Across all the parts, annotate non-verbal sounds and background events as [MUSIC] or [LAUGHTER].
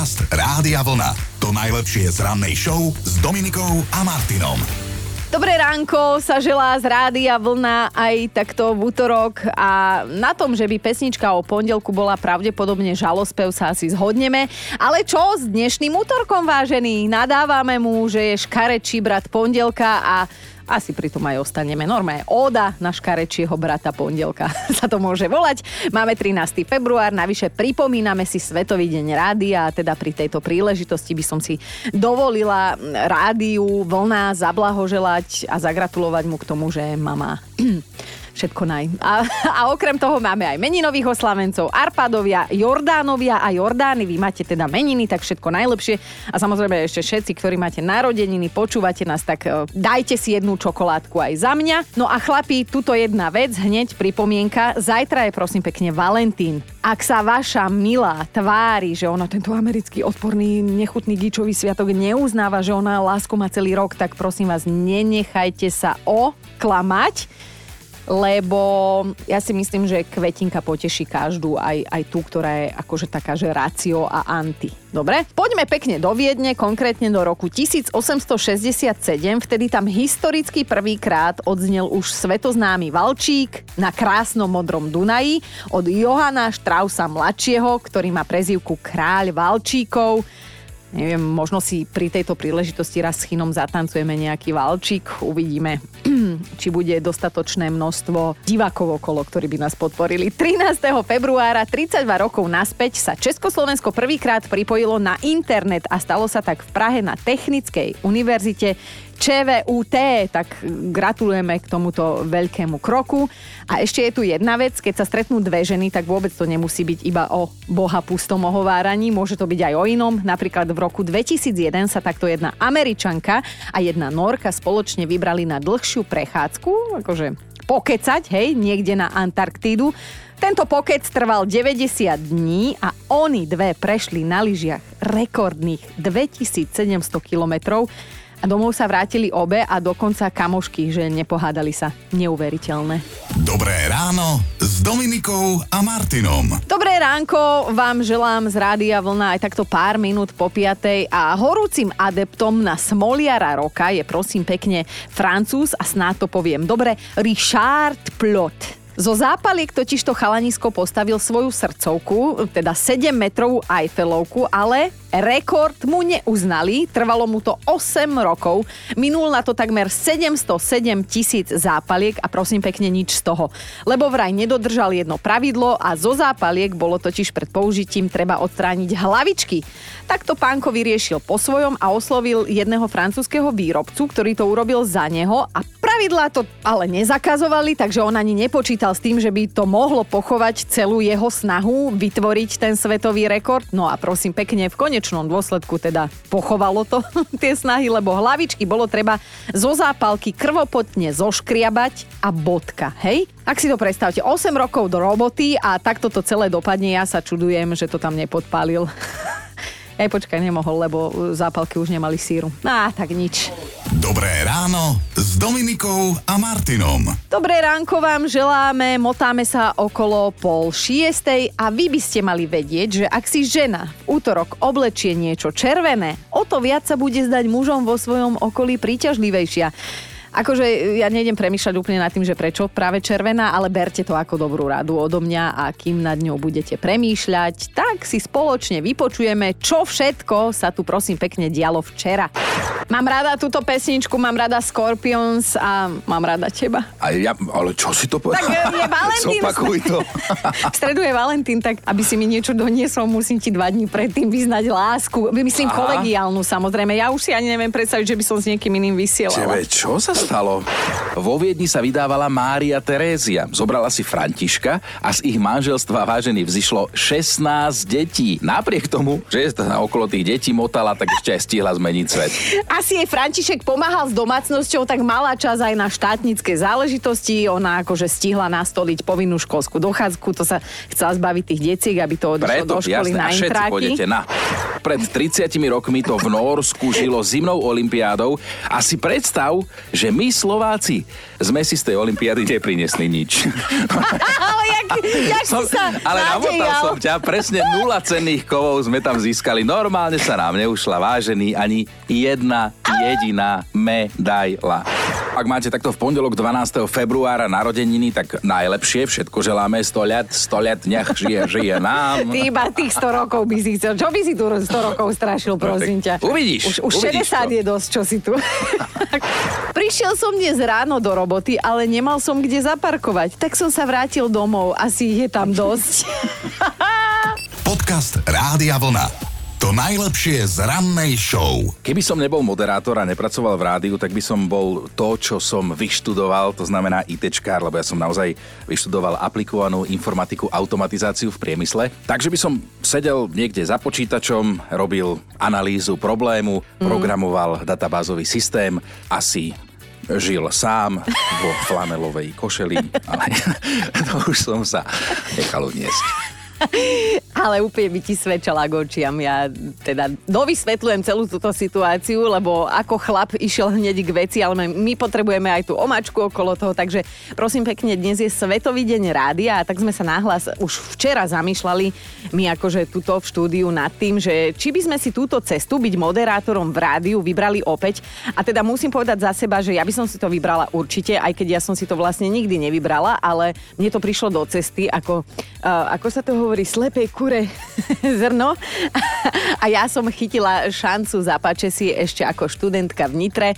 Podcast Rádia Vlna. To najlepšie z rannej show s Dominikou a Martinom. Dobré ránko sa želá z Rádia Vlna aj takto v útorok a na tom, že by pesnička o pondelku bola pravdepodobne žalospev sa asi zhodneme. Ale čo s dnešným útorkom, vážený? Nadávame mu, že je škarečí brat pondelka a asi pritom aj ostaneme. Normálne óda na škarečieho brata pondelka [LAUGHS] sa to môže volať. Máme 13. február, navyše pripomíname si Svetový deň rádia a teda pri tejto príležitosti by som si dovolila rádiu vlna zablahoželať a zagratulovať mu k tomu, že mama [CLEARS THROAT] všetko naj. A, a okrem toho máme aj meninových oslavencov, Arpadovia, Jordánovia a Jordány. Vy máte teda meniny, tak všetko najlepšie. A samozrejme ešte všetci, ktorí máte narodeniny, počúvate nás, tak e, dajte si jednu čokoládku aj za mňa. No a chlapi, tuto jedna vec, hneď pripomienka. Zajtra je prosím pekne Valentín. Ak sa vaša milá tvári, že ona tento americký odporný, nechutný gíčový sviatok neuznáva, že ona lásku má celý rok, tak prosím vás, nenechajte sa oklamať lebo ja si myslím, že kvetinka poteší každú, aj, aj tú, ktorá je akože taká, že racio a anti. Dobre? Poďme pekne do Viedne, konkrétne do roku 1867, vtedy tam historicky prvýkrát odznel už svetoznámy Valčík na krásnom modrom Dunaji od Johana Štrausa mladšieho, ktorý má prezývku Kráľ Valčíkov. Neviem, možno si pri tejto príležitosti raz s Chinom zatancujeme nejaký valčík. Uvidíme, [CLEARS THROAT] či bude dostatočné množstvo divákov okolo, ktorí by nás podporili. 13. februára, 32 rokov naspäť, sa Československo prvýkrát pripojilo na internet a stalo sa tak v Prahe na Technickej univerzite. ČVUT, tak gratulujeme k tomuto veľkému kroku. A ešte je tu jedna vec, keď sa stretnú dve ženy, tak vôbec to nemusí byť iba o boha pustom ohováraní, môže to byť aj o inom. Napríklad v roku 2001 sa takto jedna Američanka a jedna Norka spoločne vybrali na dlhšiu prechádzku, akože pokecať, hej, niekde na Antarktídu. Tento pokec trval 90 dní a oni dve prešli na lyžiach rekordných 2700 kilometrov domov sa vrátili obe a dokonca kamošky, že nepohádali sa. Neuveriteľné. Dobré ráno s Dominikou a Martinom. Dobré ránko vám želám z Rádia Vlna aj takto pár minút po piatej a horúcim adeptom na Smoliara roka je prosím pekne Francúz a snáď to poviem dobre, Richard Plot. Zo zápaliek totiž to chalanisko postavil svoju srdcovku, teda 7 metrovú Eiffelovku, ale rekord mu neuznali, trvalo mu to 8 rokov, minul na to takmer 707 tisíc zápaliek a prosím pekne nič z toho. Lebo vraj nedodržal jedno pravidlo a zo zápaliek bolo totiž pred použitím treba odstrániť hlavičky. Takto pánko vyriešil po svojom a oslovil jedného francúzského výrobcu, ktorý to urobil za neho a pravidlá to ale nezakazovali, takže on ani nepočítal počítal s tým, že by to mohlo pochovať celú jeho snahu vytvoriť ten svetový rekord. No a prosím pekne, v konečnom dôsledku teda pochovalo to [LAUGHS] tie snahy, lebo hlavičky bolo treba zo zápalky krvopotne zoškriabať a bodka, hej? Ak si to predstavte, 8 rokov do roboty a takto to celé dopadne, ja sa čudujem, že to tam nepodpálil. [LAUGHS] Ej, počkaj, nemohol, lebo zápalky už nemali síru. Á, tak nič. Dobré ráno s Dominikou a Martinom. Dobré ránko vám želáme, motáme sa okolo pol šiestej a vy by ste mali vedieť, že ak si žena v útorok oblečie niečo červené, o to viac sa bude zdať mužom vo svojom okolí príťažlivejšia. Akože ja nejdem premýšľať úplne nad tým, že prečo práve červená, ale berte to ako dobrú radu odo mňa a kým nad ňou budete premýšľať, tak si spoločne vypočujeme, čo všetko sa tu prosím pekne dialo včera. Mám rada túto pesničku, mám rada Scorpions a mám rada teba. A ja, ale čo si to povedal? Tak je [LAUGHS] Valentín. Zopakuj to. [LAUGHS] v stredu je Valentín, tak aby si mi niečo doniesol, musím ti dva dní predtým vyznať lásku. Myslím Aha. kolegiálnu samozrejme. Ja už si ani neviem predstaviť, že by som s niekým iným vysielala. Čebe, čo sa stalo? Vo Viedni sa vydávala Mária Terézia. Zobrala si Františka a z ich manželstva vážený vzýšlo 16 detí. Napriek tomu, že sa okolo tých detí motala, tak ešte aj stihla zmeniť svet. Asi jej František pomáhal s domácnosťou, tak mala čas aj na štátnické záležitosti. Ona akože stihla nastoliť povinnú školskú dochádzku, to sa chcela zbaviť tých detiek, aby to odišlo Preto, do školy jasné, na všetci pôjdete na. pred 30 rokmi to v Norsku žilo zimnou olympiádou a si predstav, že my Slováci sme si z tej olympiády neprinesli nič. [LAUGHS] ale jak, jak som, si sa Ale namotal som ťa, presne nula cenných kovov sme tam získali. Normálne sa nám neušla vážený ani jedna jediná medaila. Ak máte takto v pondelok 12. februára narodeniny, tak najlepšie, všetko želáme 100 let, 100 let, nech žije, žije nám. Ty iba tých 100 rokov by si chcel. Čo by si tu 100 rokov strašil, no prosím ťa? Uvidíš. Už, už uvidíš 60 to. je dosť, čo si tu. [LAUGHS] Prišiel som dnes ráno do roboty, ale nemal som kde zaparkovať. Tak som sa vrátil domov. Asi je tam dosť. Podcast Rádia Vlna. To najlepšie z rannej show. Keby som nebol moderátor a nepracoval v rádiu, tak by som bol to, čo som vyštudoval, to znamená ITčkár, lebo ja som naozaj vyštudoval aplikovanú informatiku, automatizáciu v priemysle. Takže by som sedel niekde za počítačom, robil analýzu problému, mm. programoval databázový systém, asi žil sám vo flanelovej košeli, ale [LAUGHS] to už som sa nechal uniesť. Ale úplne by ti svedčala k očiam. Ja teda dovysvetľujem celú túto situáciu, lebo ako chlap išiel hneď k veci, ale my potrebujeme aj tú omačku okolo toho, takže prosím pekne, dnes je Svetový deň rádia a tak sme sa náhlas už včera zamýšľali my akože tuto v štúdiu nad tým, že či by sme si túto cestu byť moderátorom v rádiu vybrali opäť. A teda musím povedať za seba, že ja by som si to vybrala určite, aj keď ja som si to vlastne nikdy nevybrala, ale mne to prišlo do cesty ako, uh, ako sa to hovorí, slepej kure [LAUGHS] zrno. A ja som chytila šancu zapáče si ešte ako študentka v Nitre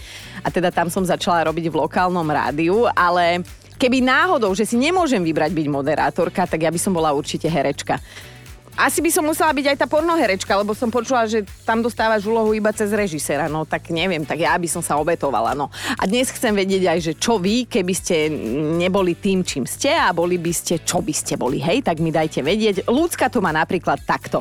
a teda tam som začala robiť v lokálnom rádiu, ale keby náhodou, že si nemôžem vybrať byť moderátorka, tak ja by som bola určite herečka. Asi by som musela byť aj tá pornoherečka, lebo som počula, že tam dostávaš úlohu iba cez režisera. No tak neviem, tak ja by som sa obetovala. No. A dnes chcem vedieť aj, že čo vy, keby ste neboli tým, čím ste a boli by ste, čo by ste boli, hej, tak mi dajte vedieť. Ľudská to má napríklad takto.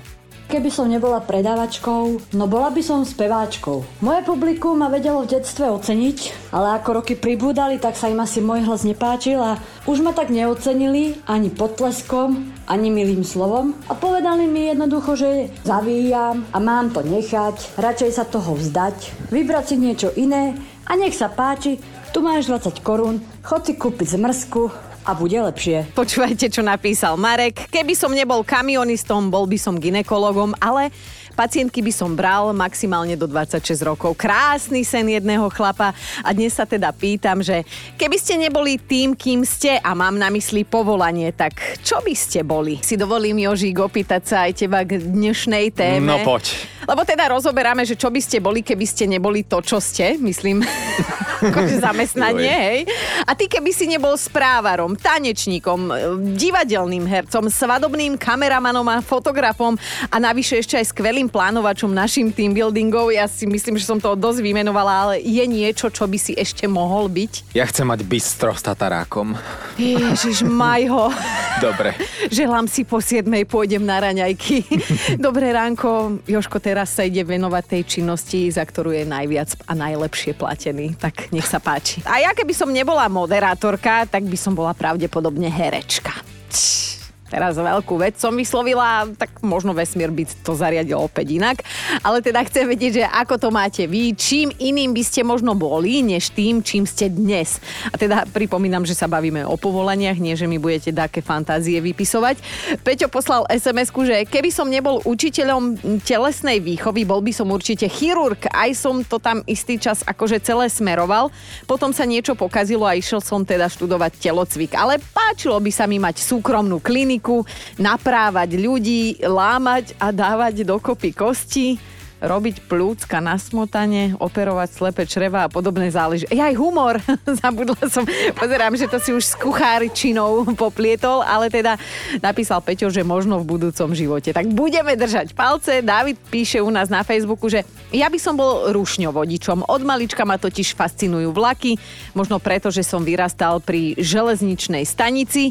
Keby som nebola predávačkou, no bola by som speváčkou. Moje publikum ma vedelo v detstve oceniť, ale ako roky pribúdali, tak sa im asi môj hlas nepáčil a už ma tak neocenili ani potleskom, ani milým slovom a povedali mi jednoducho, že zavíjam a mám to nechať, radšej sa toho vzdať, vybrať si niečo iné a nech sa páči, tu máš 20 korún, chod si kúpiť zmrzku, a bude lepšie. Počúvajte, čo napísal Marek. Keby som nebol kamionistom, bol by som ginekologom, ale Pacientky by som bral maximálne do 26 rokov. Krásny sen jedného chlapa a dnes sa teda pýtam, že keby ste neboli tým, kým ste a mám na mysli povolanie, tak čo by ste boli? Si dovolím, Jožík, opýtať sa aj teba k dnešnej téme. No poď. Lebo teda rozoberáme, že čo by ste boli, keby ste neboli to, čo ste, myslím, [LAUGHS] akože zamestnanie, hej. A ty keby si nebol správarom, tanečníkom, divadelným hercom, svadobným kameramanom a fotografom a navyše ešte aj skvelým plánovačom našim team buildingov. Ja si myslím, že som to dosť vymenovala, ale je niečo, čo by si ešte mohol byť? Ja chcem mať bistro s tatarákom. Ježiš, maj ho. Dobre. Želám si po 7. pôjdem na raňajky. [LAUGHS] Dobré ránko. Joško teraz sa ide venovať tej činnosti, za ktorú je najviac a najlepšie platený. Tak nech sa páči. A ja keby som nebola moderátorka, tak by som bola pravdepodobne herečka. Čš teraz veľkú vec som vyslovila, tak možno vesmír by to zariadil opäť inak. Ale teda chcem vedieť, že ako to máte vy, čím iným by ste možno boli, než tým, čím ste dnes. A teda pripomínam, že sa bavíme o povolaniach, nie že mi budete také fantázie vypisovať. Peťo poslal sms že keby som nebol učiteľom telesnej výchovy, bol by som určite chirurg. Aj som to tam istý čas akože celé smeroval. Potom sa niečo pokazilo a išiel som teda študovať telocvik. Ale páčilo by sa mi mať súkromnú kliniku, techniku, naprávať ľudí, lámať a dávať dokopy kosti robiť plúcka na smotanie, operovať slepe čreva a podobné záleží. Ja aj humor, [LAUGHS] zabudla som, pozerám, že to si už s kucháričinou poplietol, ale teda napísal Peťo, že možno v budúcom živote. Tak budeme držať palce. David píše u nás na Facebooku, že ja by som bol rušňovodičom. Od malička ma totiž fascinujú vlaky, možno preto, že som vyrastal pri železničnej stanici.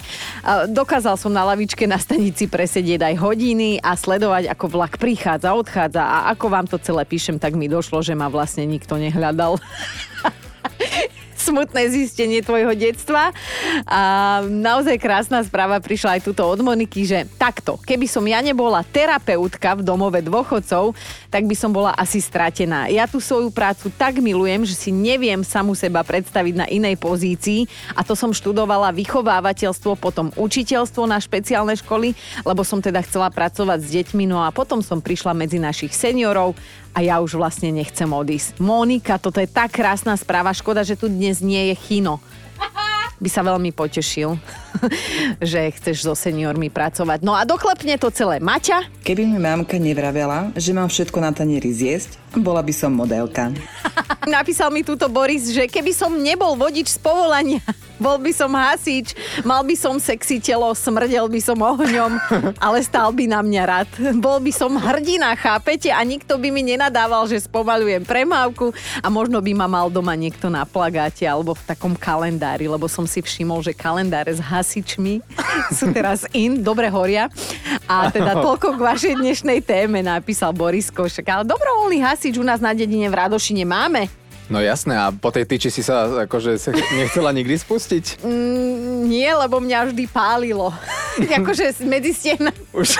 Dokázal som na lavičke na stanici presedieť aj hodiny a sledovať, ako vlak prichádza, odchádza a ako vám vám to celé píšem, tak mi došlo, že ma vlastne nikto nehľadal. [LAUGHS] smutné zistenie tvojho detstva. A naozaj krásna správa prišla aj tuto od Moniky, že takto, keby som ja nebola terapeutka v domove dôchodcov, tak by som bola asi stratená. Ja tú svoju prácu tak milujem, že si neviem samu seba predstaviť na inej pozícii a to som študovala vychovávateľstvo, potom učiteľstvo na špeciálne školy, lebo som teda chcela pracovať s deťmi, no a potom som prišla medzi našich seniorov a ja už vlastne nechcem odísť. Monika, toto je tak krásna správa, škoda, že tu dnes nie je chino. By sa veľmi potešil, [LAUGHS] že chceš so seniormi pracovať. No a doklepne to celé Maťa. Keby mi mamka nevravela, že mám všetko na tanieri zjesť, bola by som modelka. [LAUGHS] Napísal mi túto Boris, že keby som nebol vodič z povolania, [LAUGHS] bol by som hasič, mal by som sexy telo, smrdel by som ohňom, [LAUGHS] ale stál by na mňa rád. Bol by som hrdina, chápete? A nikto by mi nenadával, že spomalujem premávku a možno by ma mal doma niekto na plagáte alebo v takom kalendári, lebo som si všimol, že kalendáre s hasičmi sú teraz in, dobre horia. A teda toľko k vašej dnešnej téme napísal Boris Košek. Ale dobrovoľný hasič u nás na dedine v Radošine máme. No jasné, a po tej tyči si sa akože sa [LAUGHS] nechcela nikdy spustiť? Mm, nie, lebo mňa vždy pálilo. [LAUGHS] akože medzi stien. Už,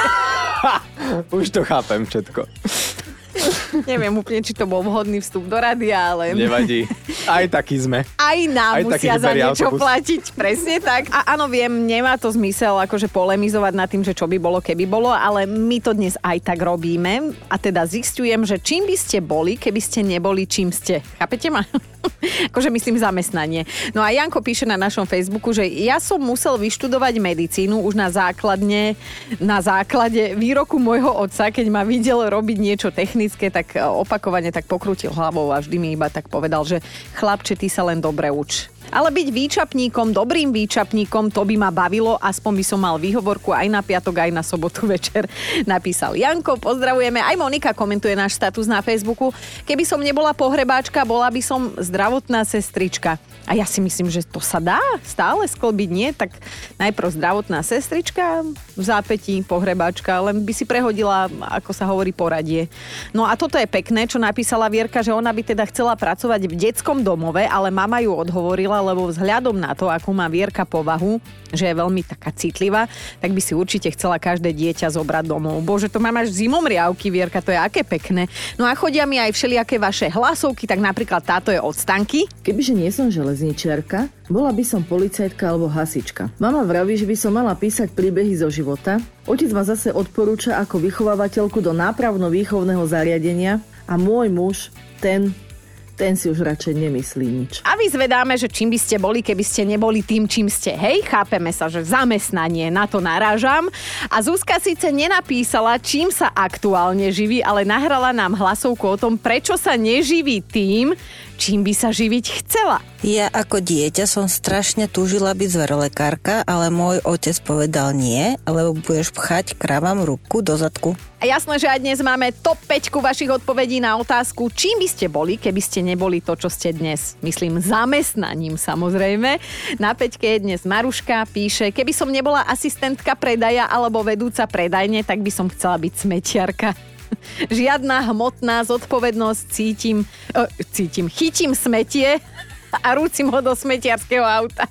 [LAUGHS] už to chápem všetko. [LAUGHS] Neviem úplne, či to bol vhodný vstup do radia, ale... Nevadí. [LAUGHS] Aj takí sme. Aj nám Aj taký musia za niečo autobus. platiť. Presne tak. A áno, viem, nemá to zmysel akože polemizovať nad tým, že čo by bolo, keby bolo, ale my to dnes aj tak robíme. A teda zistujem, že čím by ste boli, keby ste neboli, čím ste. Chápete ma? Akože myslím zamestnanie. No a Janko píše na našom Facebooku, že ja som musel vyštudovať medicínu už na základne, na základe výroku môjho otca, keď ma videl robiť niečo technické, tak e, opakovane tak pokrutil hlavou a vždy mi iba tak povedal, že chlapče, ty sa len dobre uč. Ale byť výčapníkom, dobrým výčapníkom, to by ma bavilo, aspoň by som mal výhovorku aj na piatok, aj na sobotu večer, [LAUGHS] napísal Janko. Pozdravujeme, aj Monika komentuje náš status na Facebooku. Keby som nebola pohrebáčka, bola by som zdravotná sestrička. A ja si myslím, že to sa dá stále sklbiť, nie? Tak najprv zdravotná sestrička, v zápätí pohrebáčka, len by si prehodila, ako sa hovorí, poradie. No a toto je pekné, čo napísala Vierka, že ona by teda chcela pracovať v detskom domove, ale mama ju odhovorila, lebo vzhľadom na to, akú má Vierka povahu, že je veľmi taká citlivá, tak by si určite chcela každé dieťa zobrať domov. Bože, to mám až zimom riavky, Vierka, to je aké pekné. No a chodia mi aj všelijaké vaše hlasovky, tak napríklad táto je od Stanky. Kebyže nie som železničiarka, bola by som policajtka alebo hasička. Mama vraví, že by som mala písať príbehy zo života. Otec ma zase odporúča ako vychovávateľku do nápravno-výchovného zariadenia a môj muž, ten, ten si už radšej nemyslí nič. A vyzvedáme, že čím by ste boli, keby ste neboli tým, čím ste. Hej, chápeme sa, že zamestnanie, na to narážam. A Zuzka síce nenapísala, čím sa aktuálne živí, ale nahrala nám hlasovku o tom, prečo sa neživí tým, čím by sa živiť chcela. Ja ako dieťa som strašne túžila byť zverolekárka, ale môj otec povedal nie, lebo budeš pchať kravám ruku do zadku. A jasné, že aj dnes máme top 5 vašich odpovedí na otázku, čím by ste boli, keby ste neboli to, čo ste dnes. Myslím, zamestnaním samozrejme. Na 5 je dnes Maruška, píše, keby som nebola asistentka predaja alebo vedúca predajne, tak by som chcela byť smetiarka. [LAUGHS] Žiadna hmotná zodpovednosť, cítim, uh, cítim, chytím smetie a rúcim ho do smetiarského auta.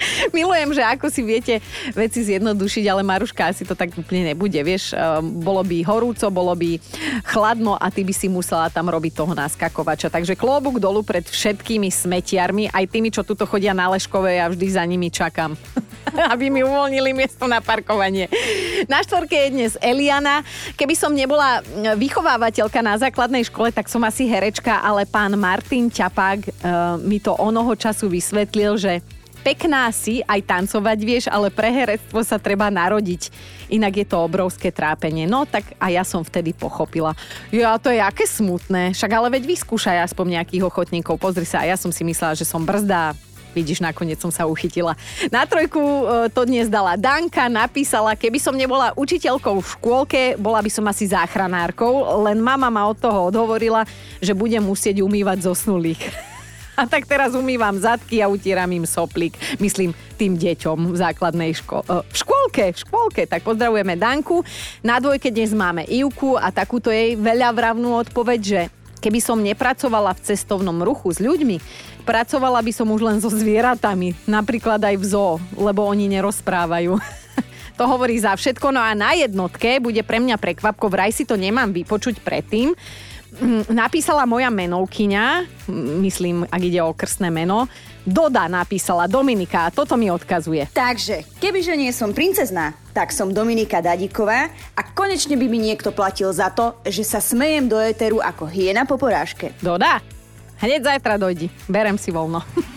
[LAUGHS] Milujem, že ako si viete veci zjednodušiť, ale Maruška asi to tak úplne nebude. Vieš, eh, bolo by horúco, bolo by chladno a ty by si musela tam robiť toho naskakovača. Takže klobúk dolu pred všetkými smetiarmi, aj tými, čo tuto chodia na Leškové, ja vždy za nimi čakám. [LAUGHS] aby mi uvoľnili miesto na parkovanie. Na štvorke je dnes Eliana. Keby som nebola mm, vychovávateľka na základnej škole, tak som asi herečka, ale pán Martin Ťapák uh, mi to onoho času vysvetlil, že pekná si, aj tancovať vieš, ale pre herectvo sa treba narodiť. Inak je to obrovské trápenie. No tak a ja som vtedy pochopila. Ja, to je aké smutné. Však ale veď vyskúšaj aspoň nejakých ochotníkov. Pozri sa, a ja som si myslela, že som brzda. Vidíš, nakoniec som sa uchytila. Na trojku e, to dnes dala Danka, napísala, keby som nebola učiteľkou v škôlke, bola by som asi záchranárkou, len mama ma od toho odhovorila, že budem musieť umývať zosnulých. [LAUGHS] A tak teraz umývam zadky a utieram im soplík. Myslím tým deťom v základnej škole. V škôlke, v škôlke. Tak pozdravujeme Danku. Na dvojke dnes máme Ivku a takúto jej veľa vravnú odpoveď, že Keby som nepracovala v cestovnom ruchu s ľuďmi, pracovala by som už len so zvieratami, napríklad aj v zoo, lebo oni nerozprávajú. [LAUGHS] To hovorí za všetko. No a na jednotke bude pre mňa prekvapko, vraj si to nemám vypočuť predtým. Mm, Napísala moja menovkyňa, myslím, ak ide o krstné meno, Doda napísala Dominika a toto mi odkazuje. Takže, kebyže nie som princezná, tak som Dominika Dadíková a konečne by mi niekto platil za to, že sa smejem do éteru ako hyena po porážke. Doda, hneď zajtra dojdi. Berem si voľno. [LAUGHS]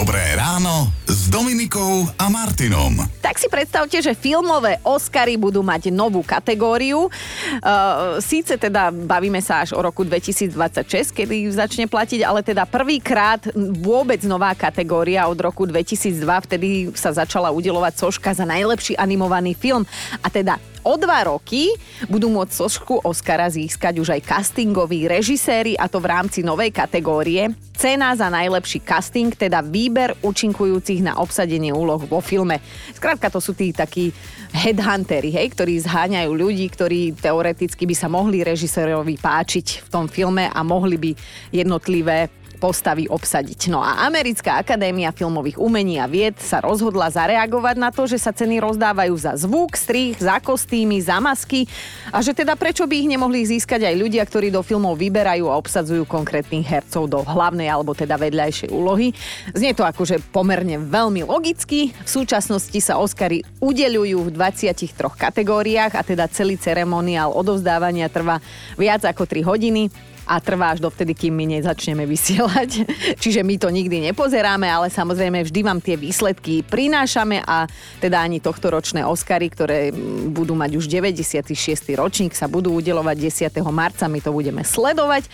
Dobré ráno s Dominikou a Martinom. Tak si predstavte, že filmové Oscary budú mať novú kategóriu. Uh, síce teda bavíme sa až o roku 2026, kedy začne platiť, ale teda prvýkrát vôbec nová kategória od roku 2002, vtedy sa začala udelovať soška za najlepší animovaný film. A teda o dva roky budú môcť sošku Oscara získať už aj castingoví režiséri a to v rámci novej kategórie. Cena za najlepší casting, teda výber účinkujúcich na obsadenie úloh vo filme. Skrátka to sú tí takí headhuntery, hej, ktorí zháňajú ľudí, ktorí teoreticky by sa mohli režisérovi páčiť v tom filme a mohli by jednotlivé postavy obsadiť. No a Americká akadémia filmových umení a vied sa rozhodla zareagovať na to, že sa ceny rozdávajú za zvuk, strih, za kostýmy, za masky a že teda prečo by ich nemohli získať aj ľudia, ktorí do filmov vyberajú a obsadzujú konkrétnych hercov do hlavnej alebo teda vedľajšej úlohy. Znie to akože pomerne veľmi logicky. V súčasnosti sa Oscary udeľujú v 23 kategóriách a teda celý ceremoniál odovzdávania trvá viac ako 3 hodiny a trvá až dovtedy, kým my nezačneme vysielať. [LAUGHS] Čiže my to nikdy nepozeráme, ale samozrejme vždy vám tie výsledky prinášame a teda ani tohto ročné Oscary, ktoré budú mať už 96. ročník, sa budú udelovať 10. marca, my to budeme sledovať.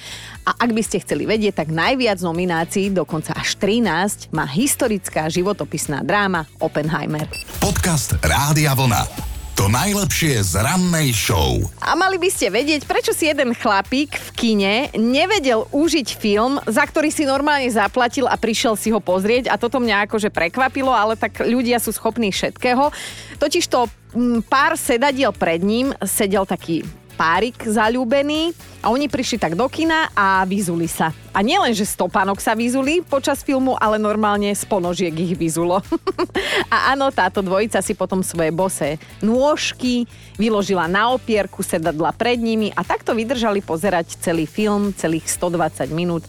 A ak by ste chceli vedieť, tak najviac nominácií, dokonca až 13, má historická životopisná dráma Oppenheimer. Podcast Rádia Vlna. To najlepšie z rannej show. A mali by ste vedieť, prečo si jeden chlapík v kine nevedel užiť film, za ktorý si normálne zaplatil a prišiel si ho pozrieť a toto mňa akože prekvapilo, ale tak ľudia sú schopní všetkého. Totiž to mm, pár sedadiel pred ním sedel taký párik zalúbený a oni prišli tak do kina a vyzuli sa. A nielen, že stopánok sa vyzuli počas filmu, ale normálne z ponožiek ich vyzulo. [LAUGHS] a áno, táto dvojica si potom svoje bose nôžky vyložila na opierku sedadla pred nimi a takto vydržali pozerať celý film, celých 120 minút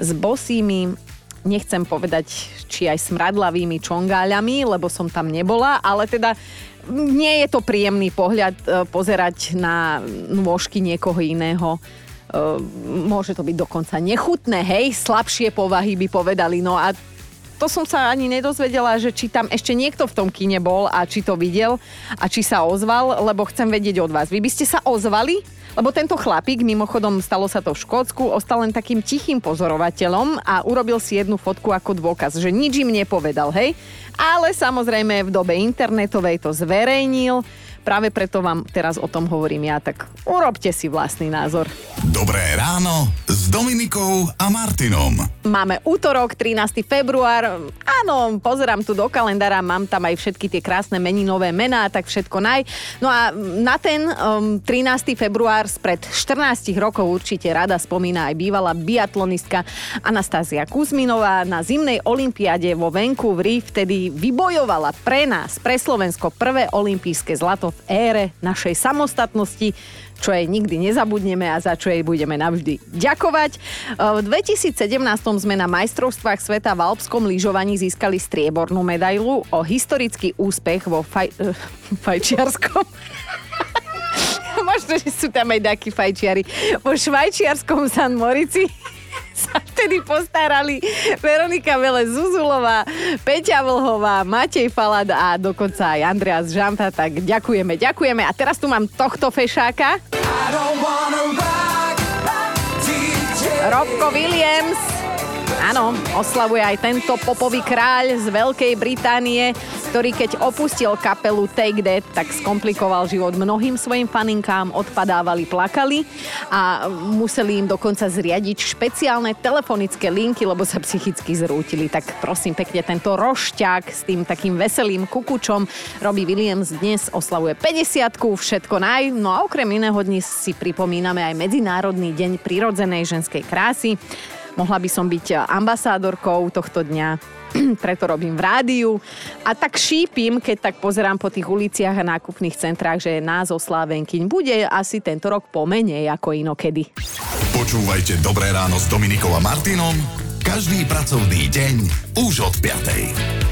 s bosými nechcem povedať, či aj smradlavými čongáľami, lebo som tam nebola, ale teda nie je to príjemný pohľad e, pozerať na nôžky niekoho iného. E, môže to byť dokonca nechutné, hej, slabšie povahy by povedali. No a to som sa ani nedozvedela, že či tam ešte niekto v tom kine bol a či to videl a či sa ozval, lebo chcem vedieť od vás. Vy by ste sa ozvali? Lebo tento chlapík, mimochodom stalo sa to v Škótsku, ostal len takým tichým pozorovateľom a urobil si jednu fotku ako dôkaz, že nič im nepovedal, hej? Ale samozrejme v dobe internetovej to zverejnil Práve preto vám teraz o tom hovorím ja, tak urobte si vlastný názor. Dobré ráno s Dominikou a Martinom. Máme útorok, 13. február. Áno, pozerám tu do kalendára, mám tam aj všetky tie krásne meninové mená, tak všetko naj. No a na ten um, 13. február spred 14 rokov určite rada spomína aj bývalá biatlonistka Anastázia Kuzminová na zimnej olympiade vo Vancouveri vtedy vybojovala pre nás, pre Slovensko prvé olympijské zlato v ére našej samostatnosti, čo jej nikdy nezabudneme a za čo jej budeme navždy ďakovať. V 2017 sme na majstrovstvách sveta v alpskom lyžovaní získali striebornú medailu o historický úspech vo faj... fajčiarskom [LAUGHS] možno, že sú tam aj takí fajčiari. Vo švajčiarskom San Morici vtedy postarali Veronika Vele Zuzulová, Peťa Vlhová, Matej Falad a dokonca aj Andreas Žanta, tak ďakujeme, ďakujeme. A teraz tu mám tohto fešáka. Robko Williams. Áno, oslavuje aj tento popový kráľ z Veľkej Británie ktorý keď opustil kapelu Take That, tak skomplikoval život mnohým svojim faninkám, odpadávali, plakali a museli im dokonca zriadiť špeciálne telefonické linky, lebo sa psychicky zrútili. Tak prosím pekne, tento rošťák s tým takým veselým kukučom Robbie Williams dnes oslavuje 50 všetko naj. No a okrem iného dnes si pripomíname aj Medzinárodný deň prirodzenej ženskej krásy. Mohla by som byť ambasádorkou tohto dňa, [CLEARS THROAT] preto robím v rádiu. A tak šípim, keď tak pozerám po tých uliciach a nákupných centrách, že nás oslávenkyň bude asi tento rok pomenej ako inokedy. Počúvajte Dobré ráno s Dominikom a Martinom každý pracovný deň už od 5.